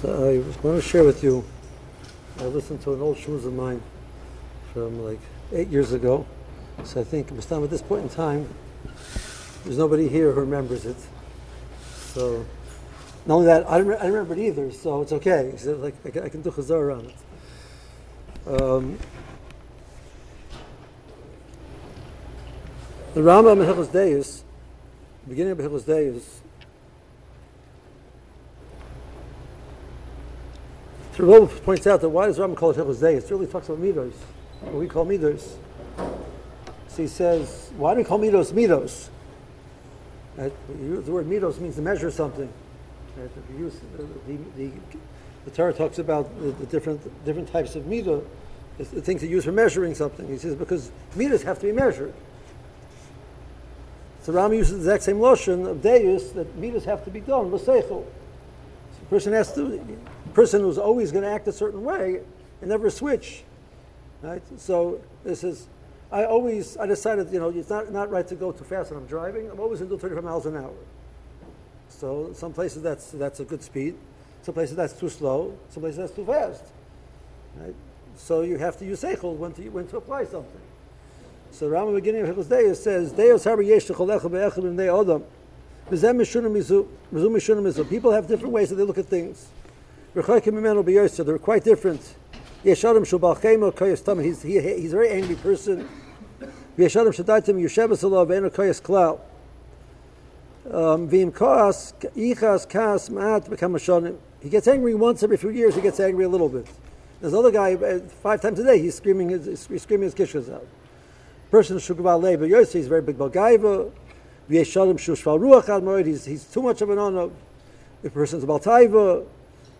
So I want to share with you. I listened to an old shmooze of mine from like eight years ago. So I think at this point in time, there's nobody here who remembers it. So not only that, I don't, I don't remember it either, so it's okay. So like I can, I can do chazar on it. Um, the Rambam in Hilchos Deis, beginning of Hilchos Deis, Rebbe points out that why does Rambam call it Hilchos Deis? It really talks about midos, what we call midos. So he says, why do we call midos midos? The word midos means to measure something. The, use, the, the, the, Torah talks about the, the, different different types of midah, the things that use for measuring something. He says because midas have to be measured. So Ram uses the exact same lotion of deus that midas have to be done. L'seichel. So the person has to person who's always going to act a certain way and never switch. Right? So this is, I always, I decided, you know, it's not, not right to go too fast when I'm driving. I'm always going to do 35 miles an hour. So some places that's, that's a good speed. Some places that's too slow. Some places that's too fast. Right? So you have to use seichel when to, when to apply something. So Rama beginning of Hilchos Deus says, Deus har yesh techolecha be'echel b'nei odom. People have different ways that they look at things. They're quite different. He's, he, he's a very angry person. Um, he gets angry once every few years. He gets angry a little bit. There's another guy uh, five times a day. He's screaming his he's screaming his kishkas out. Person shugval leba yossi. He's very big balgaiva. He's, he's too much of an honor. The person's baltaiva.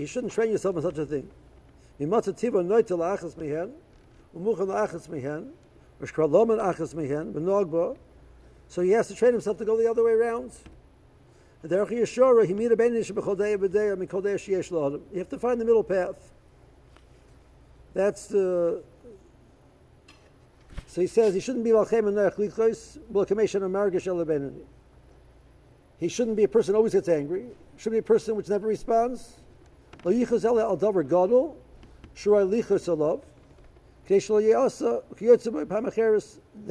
He shouldn't train yourself in such a thing. So he has to train himself to go the other way around. You have to find the middle path. That's the. So he says he shouldn't be he shouldn't be a person who always gets angry. He shouldn't be a person which never responds. They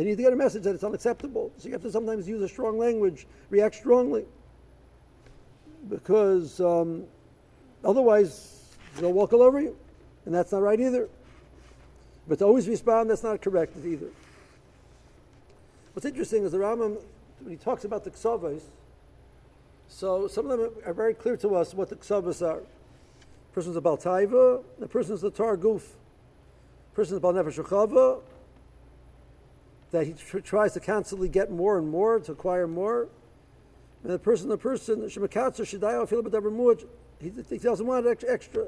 need to get a message that it's unacceptable. So you have to sometimes use a strong language, react strongly. Because um, otherwise, they'll walk all over you. And that's not right either. But to always respond, that's not correct either. What's interesting is the Rambam, when he talks about the ksavos, so some of them are very clear to us what the ksavas are. The person's a baltaiva, the person's the tar goof. The person's a bal nefesh that he tr- tries to constantly get more and more, to acquire more. And the person, the person, shemakatzer shidayo feel b'davar he, he doesn't want extra.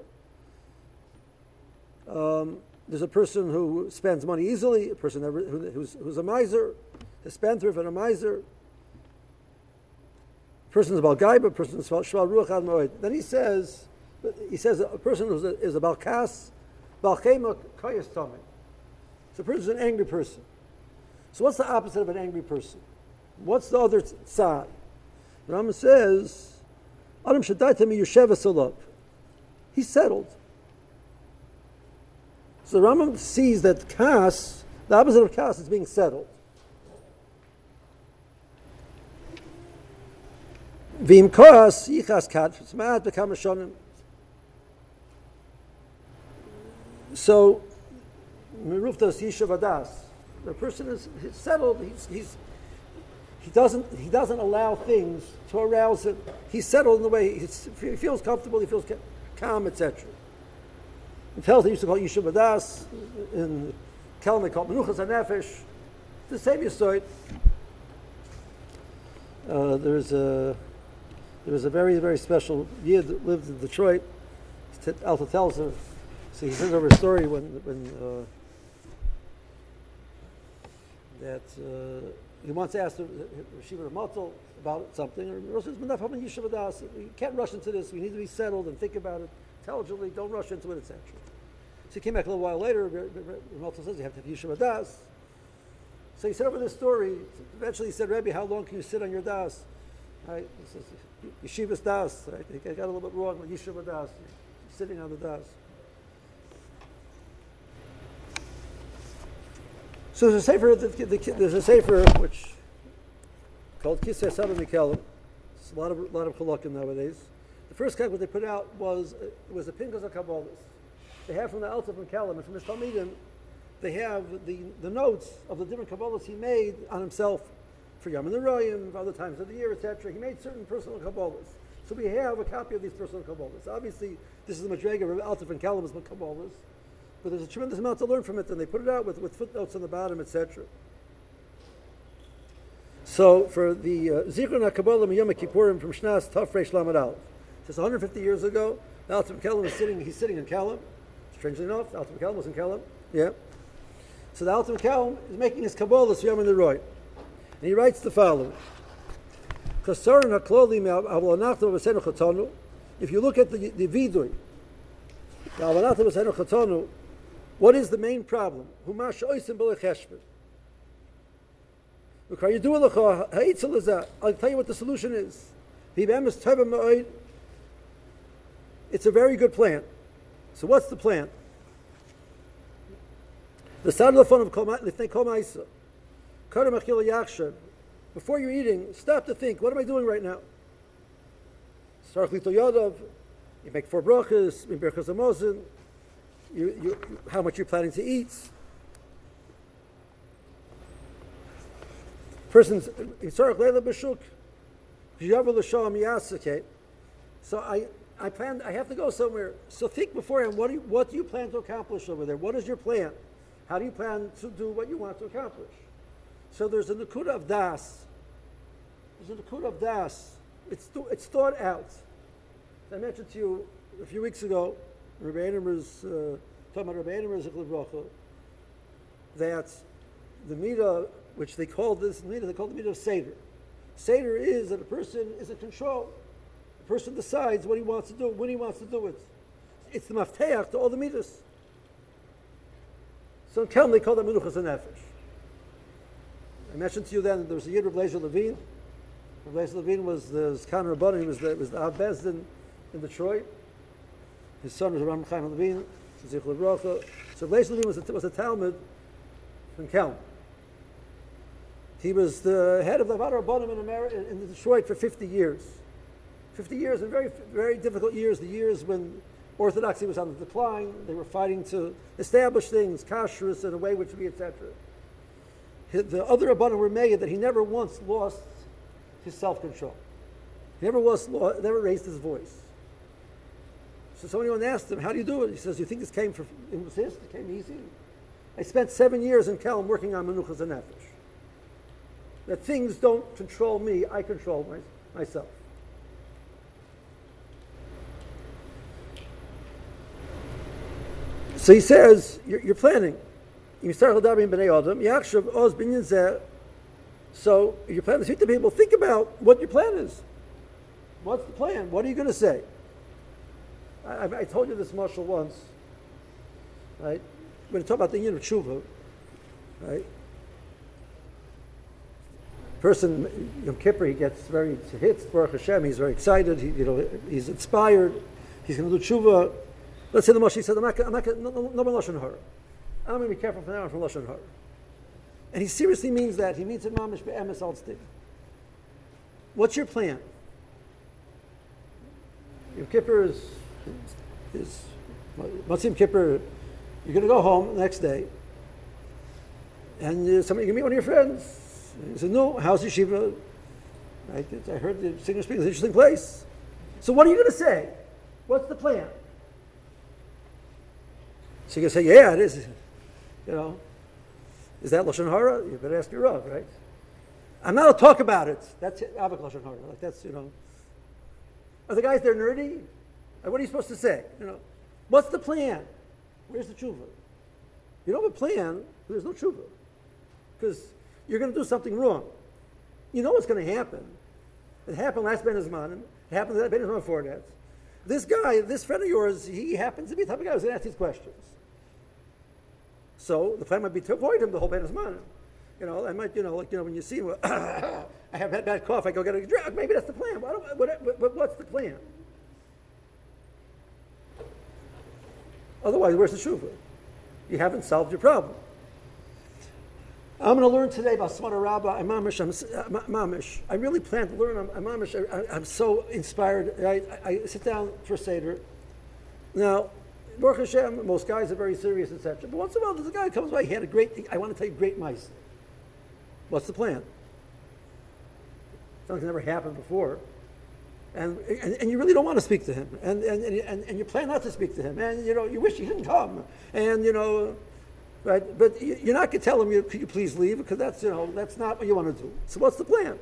Um, there's a person who spends money easily, a person who, who's, who's a miser, a spendthrift and a miser person is about Gaiba, person is about Shval Ruach Ad Moed. Then he says, he says a person who is about Kas, Balchema Kayas Tomei. So a person is an angry person. So what's the opposite of an angry person? What's the other side? The says, Adam Shadaitami Yesheva Salab. He's settled. So the Rambam sees that Kas, the opposite of Kas, is being settled. Vim koras yichas kat tzmaat bekam shonim. So, meruftas yishav adas. The person is settled. He's, he's, he doesn't he doesn't allow things to arouse him. He's settled in the way he feels comfortable. He feels calm, etc. In health, they used to call yishav adas. In Kelm, they call menuchas hanefesh. The same story. Uh, there's a There was a very, very special yid that lived in Detroit. Alta tells her, so he sends over a story when, when uh, that uh, he once asked Shiva Ramotel about something, or Rosh Das. You can't rush into this. We need to be settled and think about it intelligently. Don't rush into it, etc. So he came back a little while later. Ramotel says you have to have Yeshiva Das. So he said over this story. Eventually, he said, Rebbe, how long can you sit on your das? Right? He says, Yeshiva's das. Right? I got a little bit wrong with Yeshiva das. Sitting on the das. So there's a sefer. There's a sefer which called Kisei Saba Mikelim. It's a lot of lot of halakim nowadays. The first kind what they put out was uh, was a Pinkas of Kabbalah. They have from the Alta from Kelim and from his Talmidim they have the, the notes of the different Kabbalahs he made on himself for Yom and the Royim, other times of the year, etc. He made certain personal Kabbalahs. So we have a copy of these personal Kabbalahs. Obviously, this is the Madrega of Altaf and Kelm's Kabbalahs, but there's a tremendous amount to learn from it, and they put it out with, with footnotes on the bottom, etc. So for the uh, Zichron HaKabbalah Yom Kippurim from Shnas Tafresh Lamed Aleph, just 150 years ago, Altam Kelim is sitting, he's sitting in Kelm. Strangely enough, Altam Kelim was in Kalam. Yeah. So the Altam Kelm is making his Kabbalah Yom in the Roy. And he writes the following. If you look at the, the Vidui, what is the main problem? I'll tell you what the solution is. It's a very good plan. So what's the plan? The sound of Kol Ma'isa. Before you're eating, stop to think, what am I doing right now? You make four brachas, you, you, how much you're planning to eat. Person's. So I, I plan, I have to go somewhere. So think beforehand, what do you, what do you plan to accomplish over there? What is your plan? How do you plan to do what you want to accomplish? So there's a Nakuda of Das. There's a Nakuda of Das. It's, it's thought out. I mentioned to you a few weeks ago, Rabbi Einer's, uh, talking about Rabbi Einer's that the Midah, which they call this Midah, they call the Midah of Seder. Seder is that a person is in control. The person decides what he wants to do, when he wants to do it. It's the mafteach to all the Midas. So in Kelm, they call that Menuchas Nefesh. I mentioned to you then that there was a Yid of Lezer Levine. Lezer Levine was the Zkan Rabban, he was the, was the Av Bezdin in Detroit. His son was Ram Chaim Levine, Zich Levrocha. So Lezer Levine was a, was a Talmud from Kelm. He was the head of the Vada Rabbanim in, in Detroit for 50 years. 50 years, and very, very difficult years, the years when Orthodoxy was on the decline. They were fighting to establish things, kashrus in a way which be etc. The other Abbanim were made that he never once lost his self-control. He never was, never raised his voice. So someone asked him, "How do you do it?" He says, "You think this came from it was his? It came easy." I spent seven years in Kelm working on Menuchas and Nefesh. That things don't control me; I control my, myself. So he says, you're, you're planning. So you're planning to speak to people. Think about what your plan is. What's the plan? What are you going to say? I, I, told you this marshal once, right? When you talk about the unit of tshuva, right? Person Yom Kippur, he gets very hits Baruch Hashem. He's very excited. He, you know, he's inspired. He's going to do tshuva. Let's say the Moshe said, I'm not, I'm not, no, no Lashon Hara. I'm going to be careful from now from Lashon Hara. And he seriously means that. He means it mamish be'emes al What's your plan? Yom Kippur is, is Matzim Kippur, you're going to go home the next day, and uh, somebody, can meet one of your friends. He said, no, how's yeshiva? I, I heard the singer speak, it's an interesting place. So what are you going to say? What's the plan? So you can say, yeah, it is. You know, is that lashon hara? You better ask your rav, right? I'm not to talk about it. That's avik lashon hara. Like that's you know. Are the guys there nerdy? what are you supposed to say? You know, what's the plan? Where's the tshuva? You don't have a plan, there's no tshuva. Because you're going to do something wrong. You know what's going to happen. It happened last Ben Azman. It happened Ben Azman before that. This guy, this friend of yours, he happens to be the type of guy who's going to ask these questions. So the plan might be to avoid him the whole Ben Azman. You know, I might, you know, like, you know, when you see him, I have bad, bad cough, I go get a drug. Maybe that's the plan. What, what, what, what's the plan? Otherwise, where's the shuvah? You haven't solved your problem. I'm going to learn today about Smara Rabbah. I'm mamish. I'm, uh, mamish. I really plan to learn. I'm, I'm mamish. I, am so inspired. I, I, sit down for Seder. Now, Baruch Hashem, most guys are very serious, etc. But once in a while, there's a guy who comes by, he had a great, I want to tell you, great mice. What's the plan? Something's never happened before. And, and, and, you really don't want to speak to him. And, and, and, and you plan not to speak to him. And, you know, you wish he didn't come. And, you know, right? But you're not going to tell him, you, could you please leave? Because that's, you know, that's not what you want to do. So what's the plan?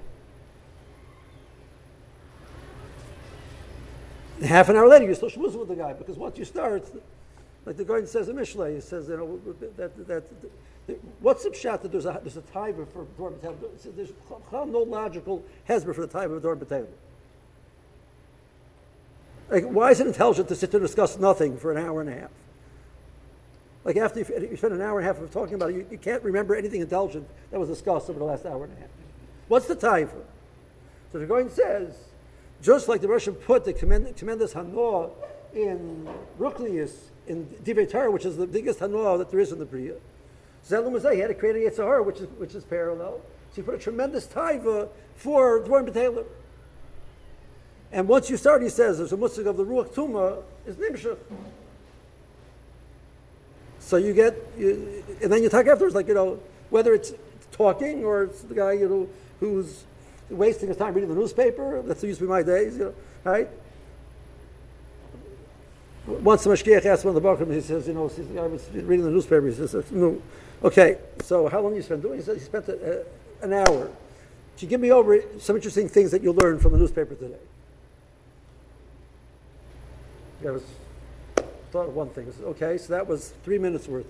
Half an hour later, you're still schmoozing with the guy. Because once you start, like the guy says in Mishlei, he says, you know, that, that, that what's the shot that there's a, there's a timer for Dor There's no logical hesber for the timer of Dor like, why is it intelligent to sit and discuss nothing for an hour and a half? Like after you, spend an hour and a half of talking about it, you, you, can't remember anything intelligent that was discussed over the last hour and a half. What's the for? So the going says, just like the Russian put the tremendous Hanor in Ruklius, in Divrei which is the biggest Hanor that there is in the Bria. Zelum he had to create a Yitzhahar, which is, which is parallel. So he put a tremendous taiva for Dvorim B'Taylor. And once you start, he says, there's a musik of the Ruach Tuma is Nimshach. So you get, you, and then you talk afterwards, like, you know, whether it's talking or it's the guy, you know, who's wasting his time reading the newspaper. That's used to be my days, you know, right? Once the Mashgiach asked one of the Bakhrim, he says, you know, I was reading the newspaper, he says, no. Okay, so how long you spend doing? He says he spent a, a, uh, an hour. You give me over some interesting things that you learned from the newspaper today? I was thought of one thing. Said, okay, so that was three minutes worth.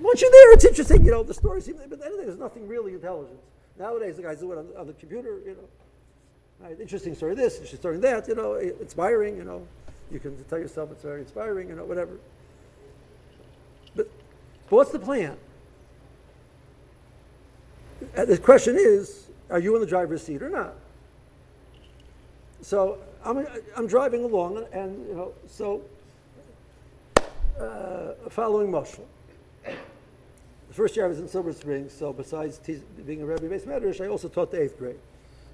Once you're there, it's interesting. You know, the stories, but anything, there's nothing really intelligent. Nowadays, the guys do it on, on the computer. You know, right, interesting story. This, interesting story that. You know, inspiring. You know, you can tell yourself it's very inspiring. You know, whatever. But, but what's the plan? Uh, the question is, are you in the driver's seat or not? So I'm, I'm driving along, and you know, so uh, following Moshe. The first year I was in Silver Springs, so besides te- being a Rebbe based Medrash, I also taught the eighth grade.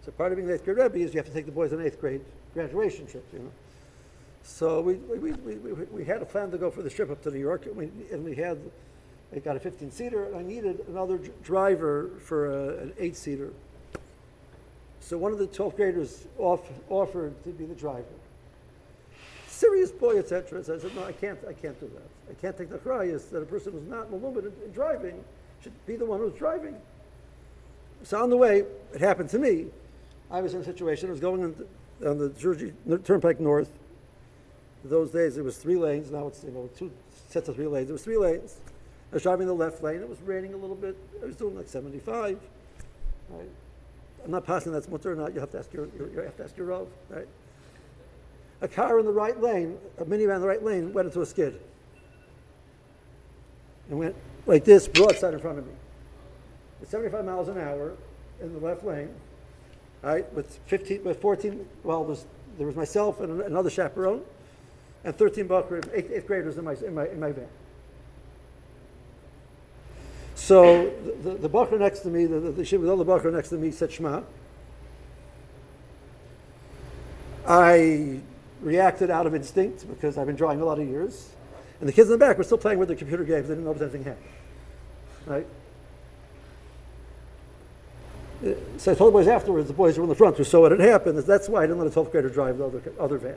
So part of being the eighth grade Rebbe is you have to take the boys on eighth grade graduation trips, you know. So we, we, we, we, we had a plan to go for the trip up to New York, and we, and we had, I got a 15 seater, and I needed another driver for a, an eight seater. So one of the 12th graders off, offered to be the driver. Serious boy, etc. So I said, no, I can't, I can't do that. I can't take the chrayas that a person who's not malumid in, in driving should be the one who's driving. So on the way, it happened to me. I was in a situation, I was going on the, on the Jersey Turnpike North. In those days, it was three lanes. Now it's, you know, two sets of three lanes. It was three lanes. I was driving the left lane. It was raining a little bit. I was doing like 75. Right? I'm not passing that's mutter or not. You have to ask your, you have to ask your Rav, right? A car in the right lane, a minivan in the right lane, went into a skid. And went like this, broadside in front of me. At 75 miles an hour in the left lane, right, with 15, with 14, well, there was, myself and another chaperone, and 13 Bucker, eighth, eighth graders in my, in my, in my van. So the, the, the next to me, the, the, the with all the Bakr next to me said Shema. I reacted out of instinct because I've been drawing a lot of years. And the kids in the back were still playing with their computer games. They didn't notice anything happened. Right? Uh, so I told the boys afterwards, the boys were in the front who saw what had happened. That's why I didn't let a 12th grader drive the other, other van.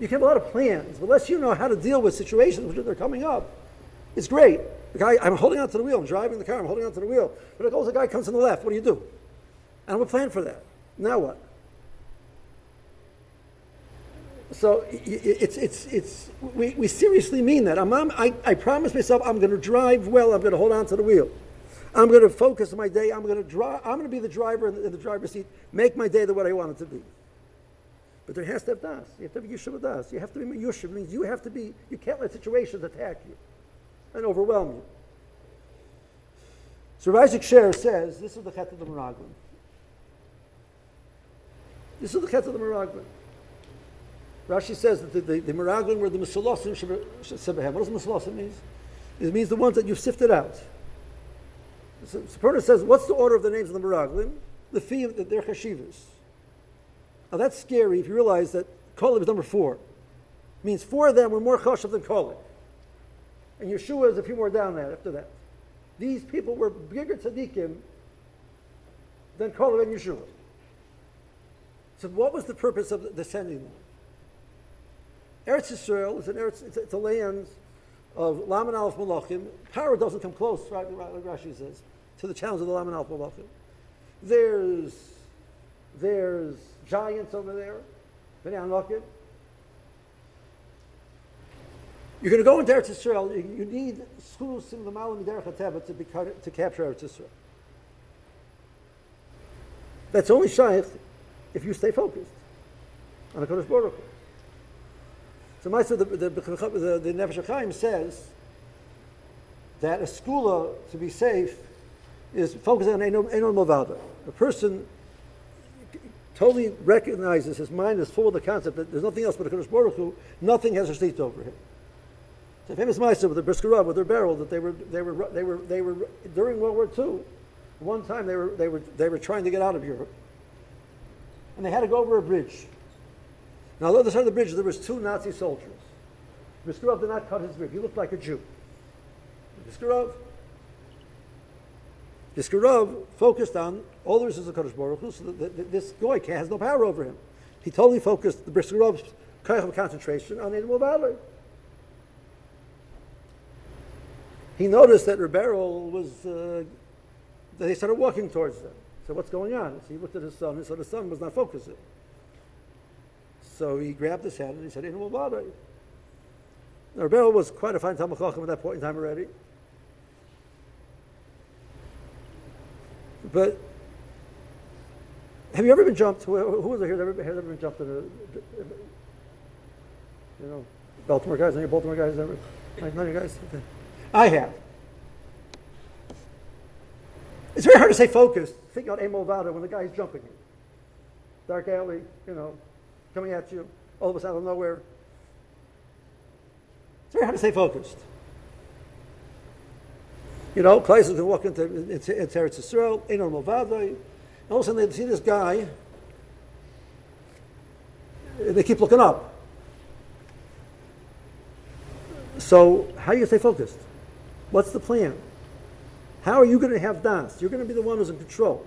You can have a lot of plans, but unless you know how to deal with situations which are coming up, it's great. The guy, I'm holding onto the wheel. I'm driving the car. I'm holding onto the wheel. But it goes, the guy comes on the left. What do you do? And I'm a plan for that. Now what? So it's, it's, it's, we, we seriously mean that. I'm, I, I promise myself I'm going to drive well, I'm going to hold on to the wheel. I'm going to focus my day, I'm going to drive, I'm going to be the driver in the, in the driver's seat, make my day the what I want it to be. But there has to have das. You have to be yushav das. You have to be yushav. means you have to be, you can't let situations attack you and overwhelm you. So Isaac Sher says, this is the chet of the Meraglim. This is the chet of the Meraglim. Rashi says that the, the, the were the Mesolosim. What does Mesolosim mean? It means the ones that you've sifted out. So Sforno says, what's the order of the names of the Meraglim? The fee of their chashivas. Now that's scary if you realize that Kolev is number four. It means four of them were more chashav than Kolev. And Yeshua is a few more down there after that. These people were bigger tzaddikim than Kolev and Yeshua. So what was the purpose of descending them? Eretz Yisrael is an Eretz, it's, it's a land of Laman Aleph Malachim. Power doesn't come close, right, like Rashi says, to the challenge of the Laman Aleph Malachim. There's, there's giants over there, Bnei Anakim. You're going to go into Eretz Yisrael, you, you need Schusim Lamalim Derech HaTeva to, be, to capture Eretz Yisrael. That's only Shaykh if you stay focused on the Kodesh Baruch. So my the, the, the, the Nefesh HaChaim says that a skula, to be safe, is focusing on Enon Movada. A person totally recognizes his mind is full of the concept that there's nothing else but a Kodesh Baruch Hu, nothing has a seat over him. A famous Meister with the Brisker with their barrel that they were, they were, they were, they were, during World War II, one time they were, they were, they were trying to get out of Europe. And they had to go over a bridge. Now, on the other side of the bridge, there was two Nazi soldiers. Briskerov did not cut his beard. He looked like a Jew. Briskerov, Briskerov focused on all there is is a Kodesh Baruch Hu, so that, this guy has no power over him. He totally focused the of concentration on the Animal Valley. He noticed that Ribeiro was, uh, they started walking towards them. So what's going on? So he looked at his son and saw the son was not focusing. So he grabbed his hand and he said, In Mubadai. Now, was quite a fine Talmud Chacham at that point in time already. But have you ever been jumped? Who, who was here that ever, has ever been jumped in a, you know, Baltimore guys? Any Baltimore guys ever? None of you guys? Okay. I have. It's very hard to stay focused, thinking about Amo Vada when the guy's jumping you. Dark alley, you know, coming at you, all of a sudden out of nowhere. It's very hard to stay focused. You know, Klaisos can walk into, into, into Eretz Yisrael, Einon Movadai, and all of a sudden they see this guy, and they keep looking up. So, how do you stay focused? What's the plan? How are you going to have das? You're going to be the one who's in control.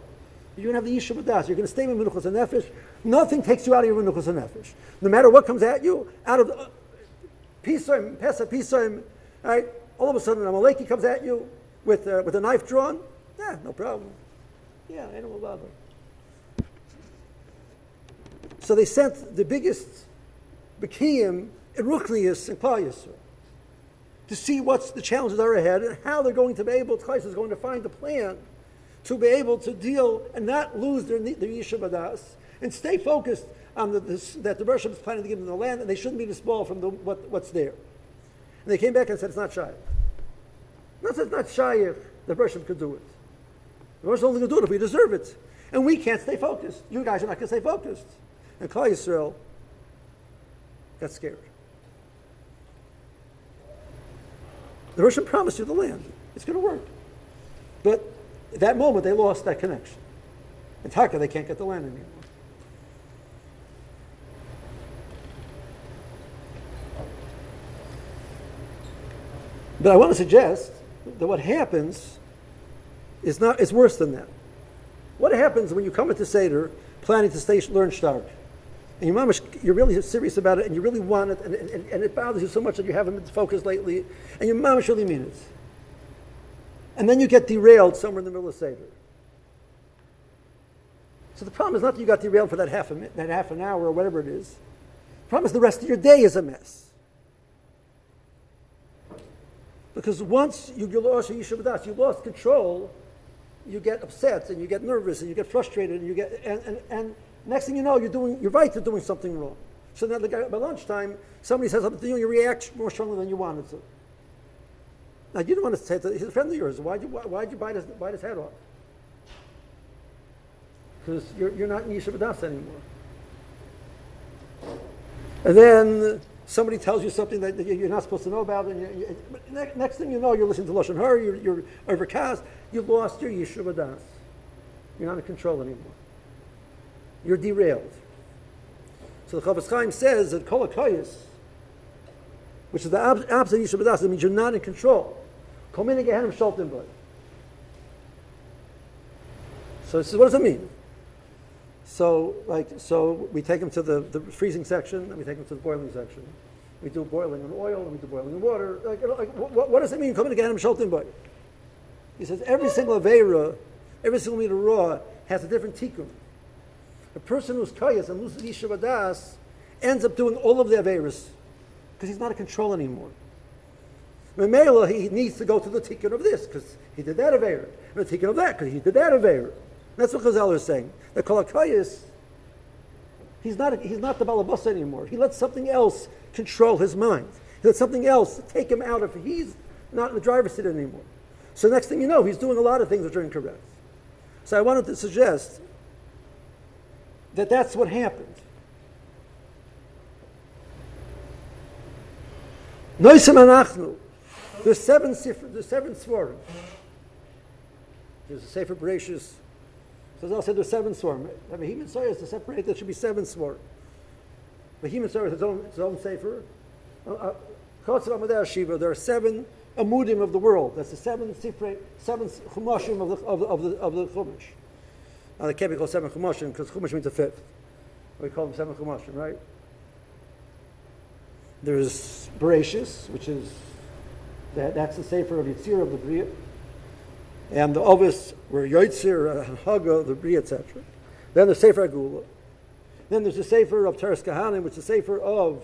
You're going to have the Yishuv Das. You're going to stay in Menuchas and Nefesh. Nothing takes you out of your Menuchas and Nefesh. No matter what comes at you, out of uh, Pisoim, Pesa right? All of a sudden, a Maleki comes at you with, uh, with a knife drawn. Yeah, no problem. Yeah, I don't bother. So they sent the biggest Bekiyim in Ruchnius and Klal to see what's the challenges are ahead and how they're going to be able, Tzchais is going to find the plan to be able to deal and not lose their, their Yeshiva and stay focused on the, this, that the Bershom is planning to give them the land and they shouldn't be disposed from the, what, what's there. And they came back and said it's not shy. Not that it's not shy if the Bershom could do it. The Bershom only to do it if we deserve it. And we can't stay focused. You guys are not going to stay focused. And Klal Yisrael got scared. The Russian promised you the land. It's going to work. But at that moment, they lost that connection. In Taka, they can't get the land anymore. But I want to suggest that what happens is not is worse than that. What happens when you come into Seder planning to stay learn Stark? And your mom, is you're really serious about it, and you really want it, and, and, and it bothers you so much that you haven't been focused lately, and your mom really means it. And then you get derailed somewhere in the middle of Seder. So the problem is not that you got derailed for that half, a, that half an hour or whatever it is. The problem is the rest of your day is a mess. Because once you lost you lost control, you get upset and you get nervous and you get frustrated and you get and, and, and next thing you know you're doing you're right to doing something wrong. So then by lunchtime somebody says something to you and you react more strongly than you wanted to. Now you don't want to say that he's a friend of yours. Why'd you why'd you bite his bite his head off? Because you're you're not in Yishuv anymore. And then somebody tells you something that you're not supposed to know about, and you, you, next thing you know, you're listening to Lashon Hara, you're, you're overcast, you lost your Yishuv Das. You're not in control anymore. You're derailed. So the Chofetz Chaim says that Kol which is the opposite of Yishuv Das, it means you're not in control. So this is, what does it mean? So, like, so we take them to the, the freezing section, and we take them to the boiling section. We do boiling in oil, and we do boiling in water. Like, like what, what, does it mean? Come Coming again, Shaltim boy. He says every single avera, every single meter raw has a different tikkun. A person who's kayas and loses yishuv ends up doing all of the averas because he's not in control anymore. Memela, he needs to go to the tikkun of this because he did that avera, and the tikkun of that because he did that avera. That's what Chazal is saying. The Kolakayas, he's not, he's not the Balabas anymore. He lets something else control his mind. He lets something else take him out of, he's not in the driver's seat anymore. So next thing you know, he's doing a lot of things which are incorrect. So I wanted to suggest that that's what happened. Noisem Anachnu. There's seven, there's seven svarim. There's a Sefer Bereshis so I'll say there's seven swarm. A behemoth soil is to separate, there should be seven swarm. Behemoth soil is its own, its own safer. Uh, uh, Shiva, there are seven amudim of the world. That's the seven sifrei, seven chumashim of the, of the, of the, of the chumash. Now they can't be called seven chumashim because chumash means a fifth. We call them seven chumashim, right? There's Bereshis, which is, that, that's the Sefer of Yitzir of the Bria and the Ovis were Yoitzir, and uh, Haga, the Bri, etc. Then the Sefer Agula. Then there's the Sefer of Teres Kahanim, which is the Sefer of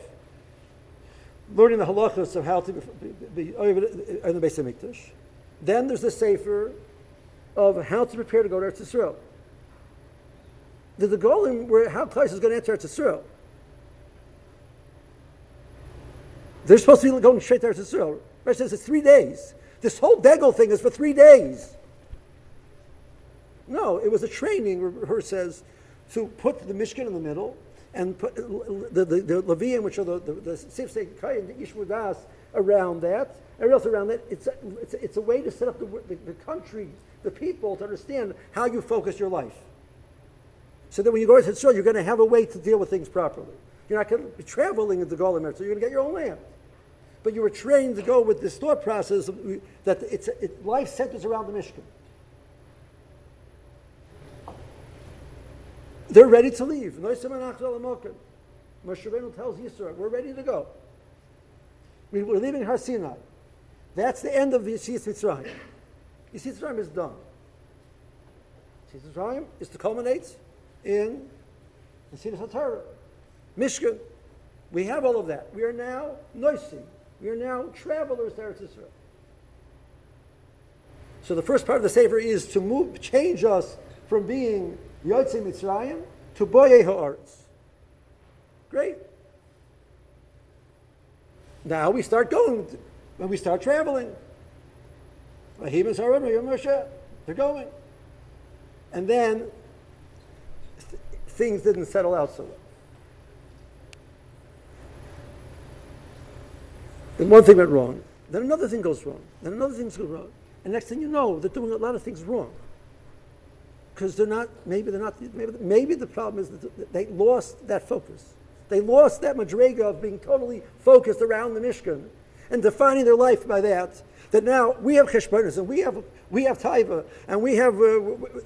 learning the halachas of how to be in the base of Mikdash. Then there's the Sefer of how to prepare to go to Eretz Yisrael. The, the Golim where how Klais is going to enter Eretz Yisrael. They're supposed to be going straight to Eretz Yisrael. Rashi says it's three days. This whole Degel thing is for three days. No, it was a training, her says, to put the Mishkan in the middle and put uh, the, the, the Levium, which are the, the, the Sif and the Ishmudas around that, everything else around that. It's a, it's, a, it's a way to set up the, the, the country, the people, to understand how you focus your life. So that when you go to Israel, you're going to have a way to deal with things properly. You're not going to be traveling into Golan so you're going to get your own land. But you were trained to go with this thought process that it's, it, life centers around the Mishkan. They're ready to leave. Moshe Rabbeinu tells Yisrael, we're ready to go. We're leaving Har Sinai. That's the end of the Yeshis Mitzrayim. Yeshis Mitzrayim is done. Yeshis Mitzrayim is to culminate in the Sinai HaTorah. Mishkan. We have all of that. We are now noisy. We are now travelers to Eretz Yisrael. So the first part of the Sefer is to move, change us from being Yotzei Mitzrayim to Boye Ha'aretz. Great. Now we start going, when we start traveling. They're going. And then th- things didn't settle out so well. Then one thing went wrong. Then another thing goes wrong. Then another thing goes wrong. And next thing you know, they're doing a lot of things wrong because they're not, maybe they're not, maybe, maybe the problem is that they lost that focus. They lost that madrega of being totally focused around the Mishkan and defining their life by that. That now we have cheshbonis and we have we have taiva and we have uh,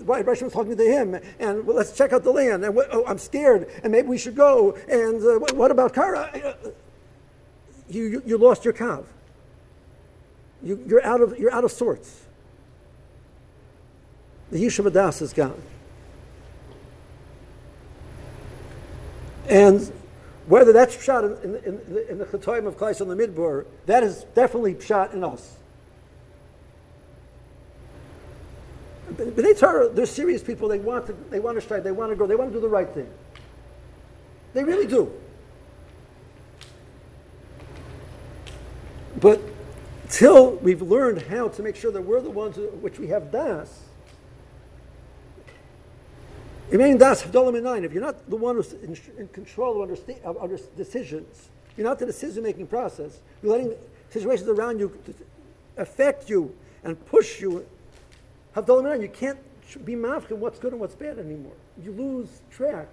why was talking to him and well, let's check out the land and what, oh, I'm scared and maybe we should go and uh, what, what, about Kara? You, you, you lost your kav. You, you're out of you're out of sorts the Yishuv Das is gone. And Whether that's shot in, in, in, in the Chatoim of Klais on the Midbar, that is definitely shot in us. They Torah, they're serious people. They want to, they want to strive. They want to grow. They want to do the right thing. They really do. But till we've learned how to make sure that we're the ones which we have das, Remain das nine. If you're not the one who's in, in control of, of, decisions, you're not the decision-making process. You're letting situations around you affect you and push you. Havdalah You can't be mafkin what's good and what's bad anymore. You lose track.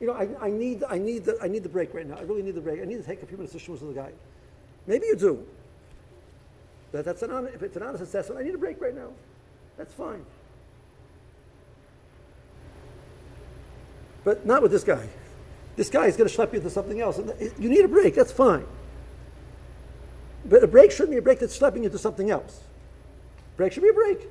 You know, I, I need, I need, the, I need the break right now. I really need the break. I need to take a few minutes to show with the guy. Maybe you do. But that's an honest, if it's an honest assessment, I need a break right now. That's fine. But not with this guy. This guy is going to schlep you into something else. And you need a break, that's fine. But a break shouldn't be a break that's schlepping you into something else. Break should be a break.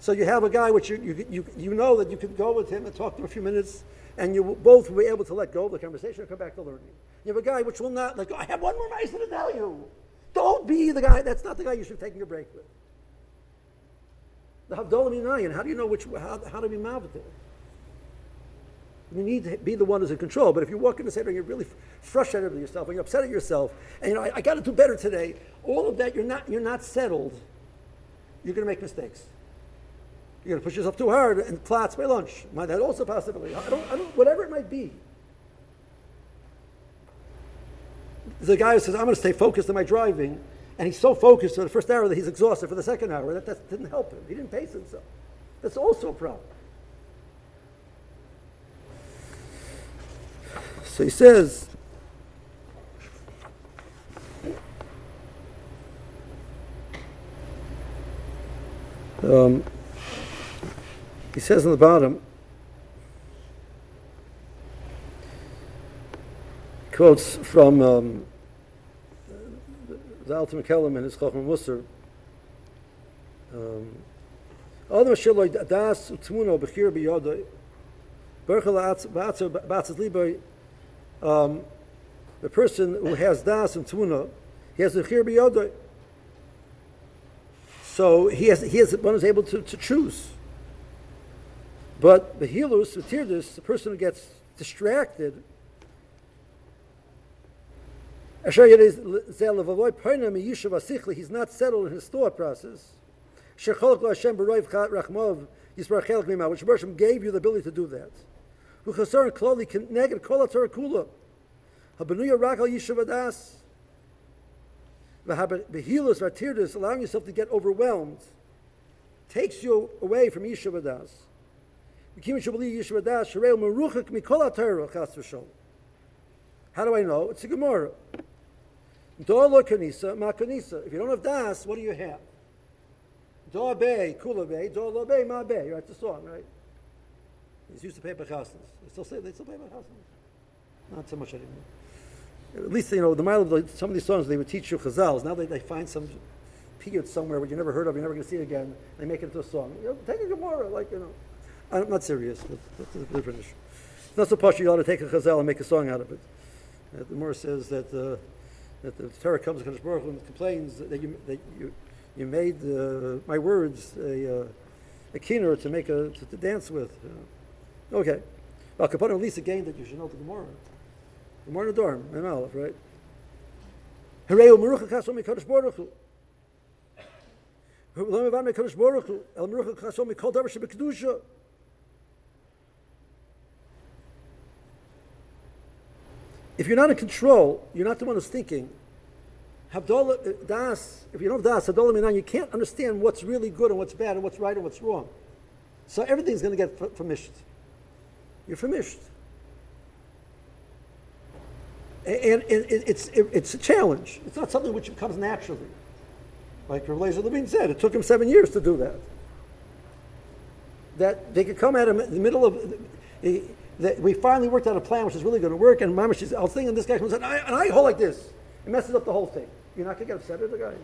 So you have a guy which you, you, you, you know that you can go with him and talk to him a few minutes, and you both will be able to let go of the conversation and come back to learning. You have a guy which will not go. I have one more nice to tell you. Don't be the guy. That's not the guy you should be taking a break with. The Havdalah Minayan, how do you know which, how, how to be mouth with it? You need to be the one who's in control. But if you walk in the center and you're really frustrated with yourself and you're upset at yourself, and you know, I, I got to do better today, all of that, you're not, you're not settled. You're going to make mistakes. You're going to push yourself too hard and plots by lunch. Might that also possibility? I don't, I don't, whatever it might be. There's a guy who says, I'm going to stay focused on my driving, and he's so focused on the first hour that he's exhausted for the second hour. That, that didn't help him. He didn't pace himself. That's also a problem. So he says, um, he says on the bottom, quotes from um, the Alter McKellum and his Chacham Musar. Um, Adam Shiloi Das Utmuno Bechir Biyodoi Berchel Batzat Liboy um, the person who has das and tuna, he has a chir biyodai. So he has, he has one is able to, to choose. But the hilus, the tirdus, the person who gets distracted, he's not settled in his thought process. Which Bershom gave you the ability to do that. V'chasar klali neged kol kula. Habenuya rak al yishuv adas. V'hilus v'atirdus, allowing yourself to get overwhelmed, takes you away from yishuv adas. V'kim shabali yishuv. How do I know? It's a Gemara. Do kanisa, ma kanisa. If you don't have das, what do you have? Do be, kula be, do lo be, ma be. Right, the song, right? It's used to pay bechasnas. They still say they still pay bechasnas. Not so much anymore. At least you know the mile of some of these songs they would teach you chazals. Now they, they find some period somewhere where you never heard of, you're never going to see it again. They make it into a song. You know, take a gemara, like you know. I'm not serious. That's, a different issue. It's not so posh you ought to take a chazal and make a song out of it. Uh, the Gemara says that uh, that the Torah comes to Baruch and complains that you that you you made uh, my words a uh, a keener to make a to, to dance with. Know. Okay. Well, Kapanim at least again that you should know the Gemara. Gemara dorm, Mem Aleph, right? Hereu Merucha Kasom Mekadosh Baruch Hu. Baruch Hu. El Merucha Kasom. If you're not in control, you're not the one who's thinking. Havdalah uh, Das, if you don't have Das, Havdalah Minan, you can't understand what's really good and what's bad and what's right and what's wrong. So everything's going to get permission you're finished. And, it's, it's a challenge. It's not something which comes naturally. Like Rav Levine said, it took him seven years to do that. That they could come at him in the middle of. That we finally worked out a plan which is really going to work, and Mama, she's, I was thinking this guy comes and I, and I hold like this. It messes up the whole thing. You're not going to get upset at the guy.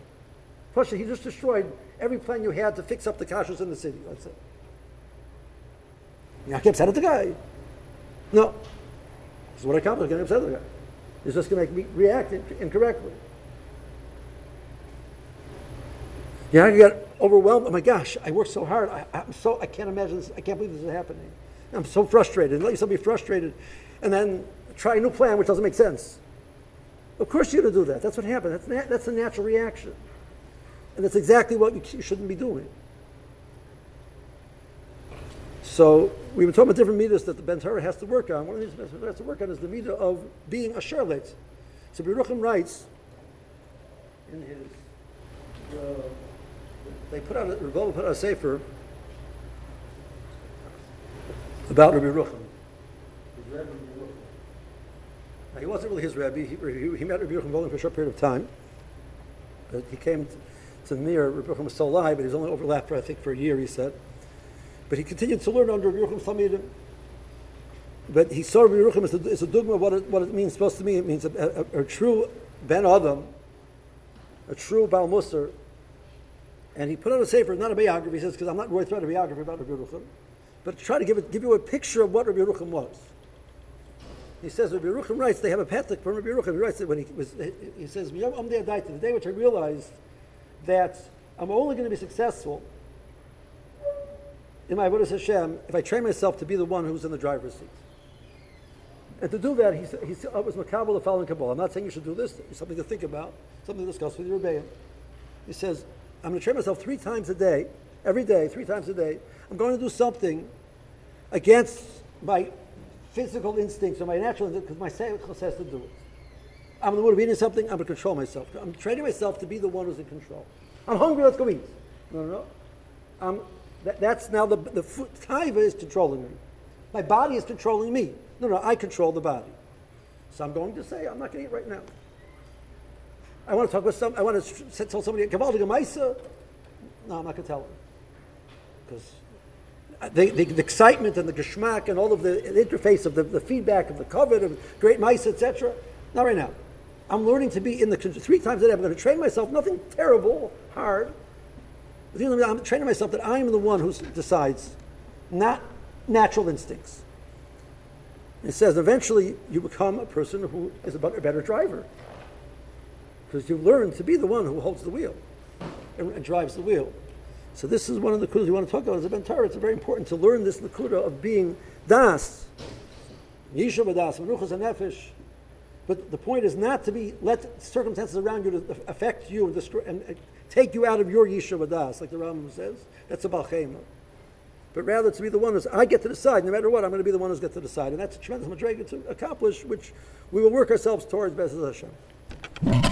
Plus, he just destroyed every plan you had to fix up the kashrus in the city. That's it. You're not going to get upset at the guy. No. This is what I accomplished getting upset with the guy. He's just going to make me react incorrectly. you Yeah, I get overwhelmed. Oh my gosh, I worked so hard. I, am so I can't imagine this. I can't believe this is happening. I'm so frustrated. Let yourself be frustrated, and then try a new plan which doesn't make sense. Of course, you're going to do that. That's what happens. That's na- that's a natural reaction, and that's exactly what you, shouldn't be doing. So we've been talking about different meters that the Ben Torah has to work on. One of the these Ben has to work on is the meter of being a charlotte. So Beruchim writes in his. Uh, they put out a, Rebbe put out a sefer about Rabbi Rucham. Now, he wasn't really his Rebbe. He, he, he met Rabbi Rucham only for a short period of time. But he came to, to near Rabbi Rucham was still alive, but he was only overlapped for, I think, for a year, he said. But he continued to learn under Rabbi Rucham's Talmidim. But he saw Rabbi Rucham as a, as a dugma what it, what it means, supposed to mean. It means a, a, a true Ben Adam, a true Baal Musar, and he put out a sefer, not a biography, he says, because I'm not going to write a biography about Rabbi Yerucham, but to try to give, it, give you a picture of what Rabbi Yerucham was. He says, Rabbi Yerucham writes, they have a petlik from Rabbi Yerucham. He writes that when he was, he says, I'm the day which I realized that I'm only going to be successful in my Avodah Hashem if I train myself to be the one who's in the driver's seat. And to do that, he, said he was makabel the following Kabbalah. I'm not saying you should do this. It's something to think about, something to discuss with your Rebbeim. He says, I'm going to train myself three times a day, every day, three times a day. I'm going to do something against my physical instincts or my natural instincts because my seichel says to do it. I'm in the mood of eating something, I'm going to control myself. I'm training myself to be the one who's in control. I'm hungry, let's go eat. No, no, no. That, that's now the, the taiva is controlling me. My body is controlling me. No, no, I control the body. So I'm going to say, I'm not going to eat right now. I want to talk with some. I want to tell somebody Kabbal Gemaisa. No, I'm not going to tell them because uh, the, the, the, excitement and the geschmack and all of the, interface of the, the, feedback of the covet of great mice, etc. Not right now. I'm learning to be in the three times a day. I'm going to train myself. Nothing terrible, hard. I'm training myself that I am the one who decides, not natural instincts. It says eventually you become a person who is a better driver because you learn to be the one who holds the wheel and, and drives the wheel. So this is one of the kudas we want to talk about as a ben Torah. It's very important to learn this nakuda of being das, yishuv das, menuchas nefesh. But the point is not to be let circumstances around you to affect you and, destroy, and, and take you out of your yishuv das, like the Rambam says. That's a balchema. But rather to be the one who's I get to decide. No matter what, I'm going to be the one who's get to decide, and that's a tremendous madrega to accomplish, which we will work ourselves towards. B'ezras Hashem.